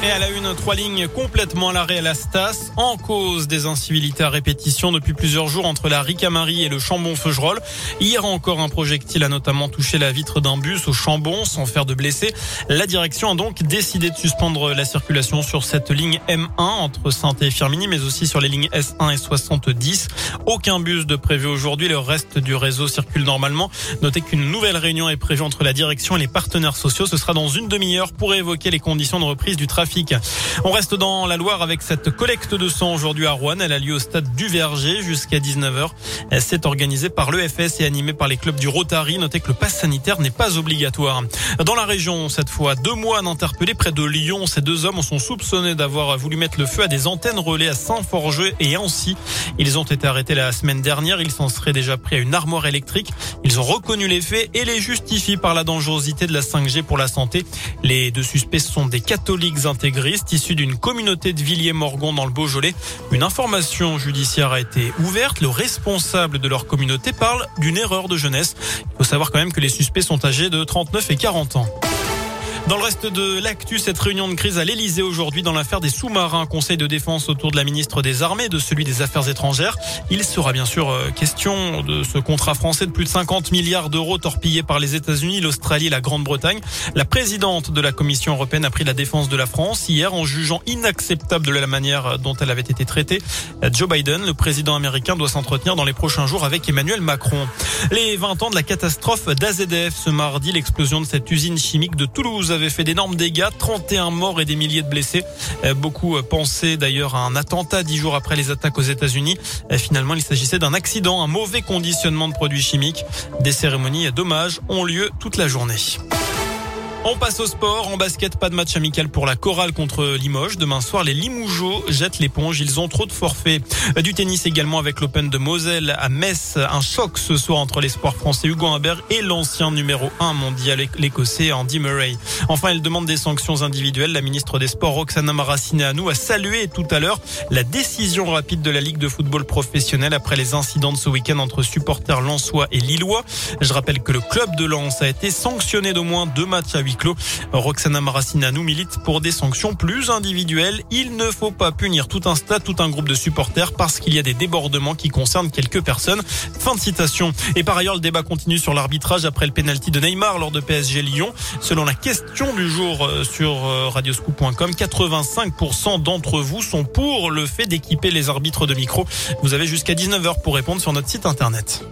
Et à la une, trois lignes complètement à l'arrêt à la Stas, en cause des incivilités à répétition depuis plusieurs jours entre la Ricamarie et le Chambon-Feugerolles. Hier encore, un projectile a notamment touché la vitre d'un bus au Chambon sans faire de blessés. La direction a donc décidé de suspendre la circulation sur cette ligne M1 entre Sainte et Firminy, mais aussi sur les lignes S1 et 70. Aucun bus de prévu aujourd'hui. Le reste du réseau circule normalement. Notez qu'une nouvelle réunion est prévue entre la direction et les partenaires sociaux. Ce sera dans une demi-heure pour évoquer les conditions de reprise du trafic on reste dans la Loire avec cette collecte de sang aujourd'hui à Rouen. Elle a lieu au stade du Verger jusqu'à 19h. Elle s'est organisée par l'EFS et animée par les clubs du Rotary. Notez que le pass sanitaire n'est pas obligatoire. Dans la région, cette fois, deux mois interpellés près de Lyon. Ces deux hommes sont soupçonnés d'avoir voulu mettre le feu à des antennes relais à Saint-Forgeux et Ancy. Ils ont été arrêtés la semaine dernière. Ils s'en seraient déjà pris à une armoire électrique. Ils ont reconnu les faits et les justifient par la dangerosité de la 5G pour la santé. Les deux suspects sont des catholiques intégriste issu d'une communauté de Villiers-Morgon dans le Beaujolais. Une information judiciaire a été ouverte. Le responsable de leur communauté parle d'une erreur de jeunesse. Il faut savoir quand même que les suspects sont âgés de 39 et 40 ans. Dans le reste de l'actu, cette réunion de crise à l'Elysée aujourd'hui dans l'affaire des sous-marins, conseil de défense autour de la ministre des Armées, de celui des Affaires étrangères. Il sera bien sûr euh, question de ce contrat français de plus de 50 milliards d'euros torpillé par les États-Unis, l'Australie et la Grande-Bretagne. La présidente de la Commission européenne a pris la défense de la France hier en jugeant inacceptable de la manière dont elle avait été traitée. Joe Biden, le président américain, doit s'entretenir dans les prochains jours avec Emmanuel Macron. Les 20 ans de la catastrophe d'AZF ce mardi, l'explosion de cette usine chimique de Toulouse avait fait d'énormes dégâts, 31 morts et des milliers de blessés. Euh, beaucoup euh, pensaient d'ailleurs à un attentat dix jours après les attaques aux États-Unis. Euh, finalement, il s'agissait d'un accident, un mauvais conditionnement de produits chimiques. Des cérémonies dommages ont lieu toute la journée. On passe au sport. En basket, pas de match amical pour la chorale contre Limoges. Demain soir, les Limougeaux jettent l'éponge. Ils ont trop de forfaits. Du tennis également avec l'Open de Moselle à Metz. Un choc ce soir entre l'espoir français Hugo Humbert et l'ancien numéro 1 mondial, l'écossais Andy Murray. Enfin, elle demande des sanctions individuelles. La ministre des Sports, Roxana Maracineanu, a salué tout à l'heure la décision rapide de la Ligue de football professionnel après les incidents de ce week-end entre supporters lensois et lillois. Je rappelle que le club de Lens a été sanctionné d'au moins deux matchs à huis clos. Roxana Maracineanu milite pour des sanctions plus individuelles. Il ne faut pas punir tout un stade, tout un groupe de supporters parce qu'il y a des débordements qui concernent quelques personnes. Fin de citation. Et par ailleurs, le débat continue sur l'arbitrage après le pénalty de Neymar lors de PSG Lyon. Selon la question du jour euh, sur euh, radioscoop.com, 85% d'entre vous sont pour le fait d'équiper les arbitres de micro. Vous avez jusqu'à 19h pour répondre sur notre site internet.